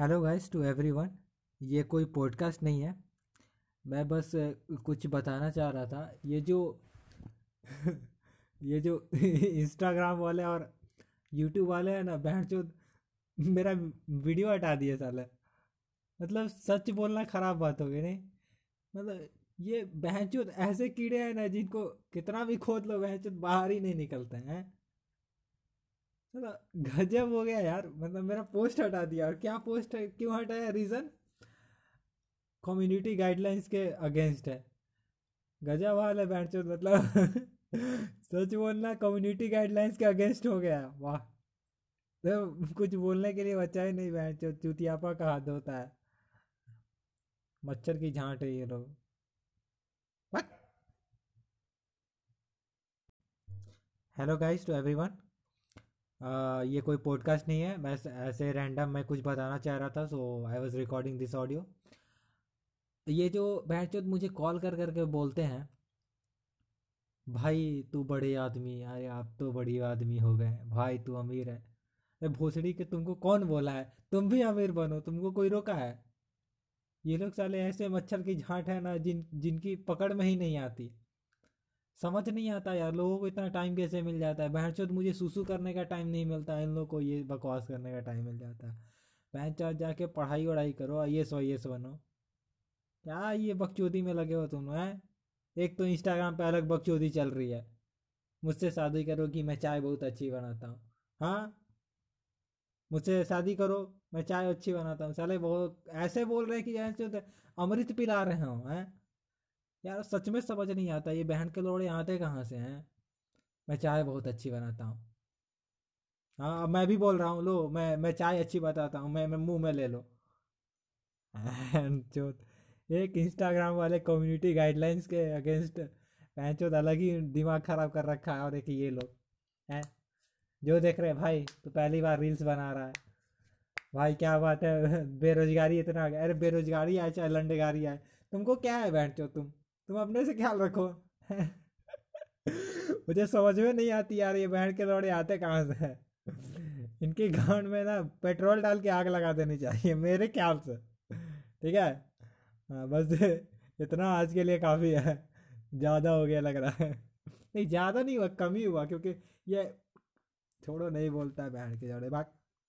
Hello guys to everyone, ये कोई podcast नहीं है। मैं बस कुछ बताना चाह रहा था। ये जो ये जो इंस्टाग्राम वाले और यूट्यूब वाले हैं ना, बहन चो मेरा वीडियो हटा दिए साले। मतलब सच बोलना खराब बात हो गई नहीं? मतलब ये बहन ऐसे कीड़े हैं ना, जिनको कितना भी खोद लो, बहन बाहर ही नहीं निकलते हैं। गजब हो गया यार। मतलब मेरा पोस्ट हटा दिया और क्या पोस्ट क्यों हटाया? रीजन कम्युनिटी गाइडलाइंस के अगेंस्ट है। गजब हाल है चोद मतलब सच बोलना कम्युनिटी गाइडलाइंस के अगेंस्ट हो गया। वाह। तो कुछ बोलने के लिए बचा ही नहीं चोद, चुतियापा का हाथ होता है। मच्छर की झांट है ये लोग। हेलो गाइस टू एवरीवन ये कोई पॉडकास्ट नहीं है। मैं ऐसे रैंडम मैं कुछ बताना चाह रहा था so I was recording this audio ये जो बहनचोद मुझे कॉल कर करके बोलते हैं, भाई तू बड़े आदमी अरे आप तो बड़ी आदमी हो गए, भाई तू अमीर है। अरे भोसड़ी के तुमको कौन बोला है? तुम भी अमीर बनो, तुमको कोई रोका है? ये लोग साले ऐसे मच्छर की झांट है ना, जिन, जिनकी पकड़ में ही नहीं आती। समझ नहीं आता यार, लोगों को इतना टाइम कैसे मिल जाता है? बहन चौथ मुझे सुसु करने का टाइम नहीं मिलता, इन लोगों को ये बकवास करने का टाइम मिल जाता है। बहन जाके पढ़ाई वढ़ाई करो आई एस वाई एस बनो। क्या ये बकचोदी में लगे हो तुम, हैं? एक तो इंस्टाग्राम पे अलग बकचोदी चल रही है। मुझसे शादी करो कि मैं चाय बहुत अच्छी बनाता हूँ। हाँ? मुझसे शादी करो, मैं चाय अच्छी बनाता हूँ। साले बहुत ऐसे बोल रहे कि अमृत पिला रहे हो, हैं? यार, सच में समझ नहीं आता, ये बहन के लोड़े आते कहाँ से हैं? मैं चाय बहुत अच्छी बनाता हूँ। हाँ मैं भी बोल रहा हूँ, लो, मैं मैं चाय अच्छी बताता हूँ, मैं मैं मुँह में ले लो। चोत, एक इंस्टाग्राम वाले कम्युनिटी गाइडलाइंस के अगेंस्ट पैंचोत अलग ही दिमाग खराब कर रखा है, और एक ये लोग हैं? जो देख रहे हैं, भाई तो पहली बार रील्स बना रहा है। भाई, क्या बात है, बेरोजगारी इतना, अरे बेरोजगारी आए चाहे लंडेगारी आए। तुमको क्या है बैठ तुम? तुम अपने से ख्याल रखो। मुझे समझ में नहीं आती यार, ये बहन के लौड़े आते कहाँ से है? इनके गांड में ना पेट्रोल डाल के आग लगा देनी चाहिए, मेरे ख्याल से। ठीक है? हाँ बस इतना आज के लिए काफ़ी है। ज़्यादा हो गया लग रहा है। नहीं, ज़्यादा नहीं हुआ, कम ही हुआ, क्योंकि ये छोड़ो, नहीं बोलता है बहन के जड़े बाकी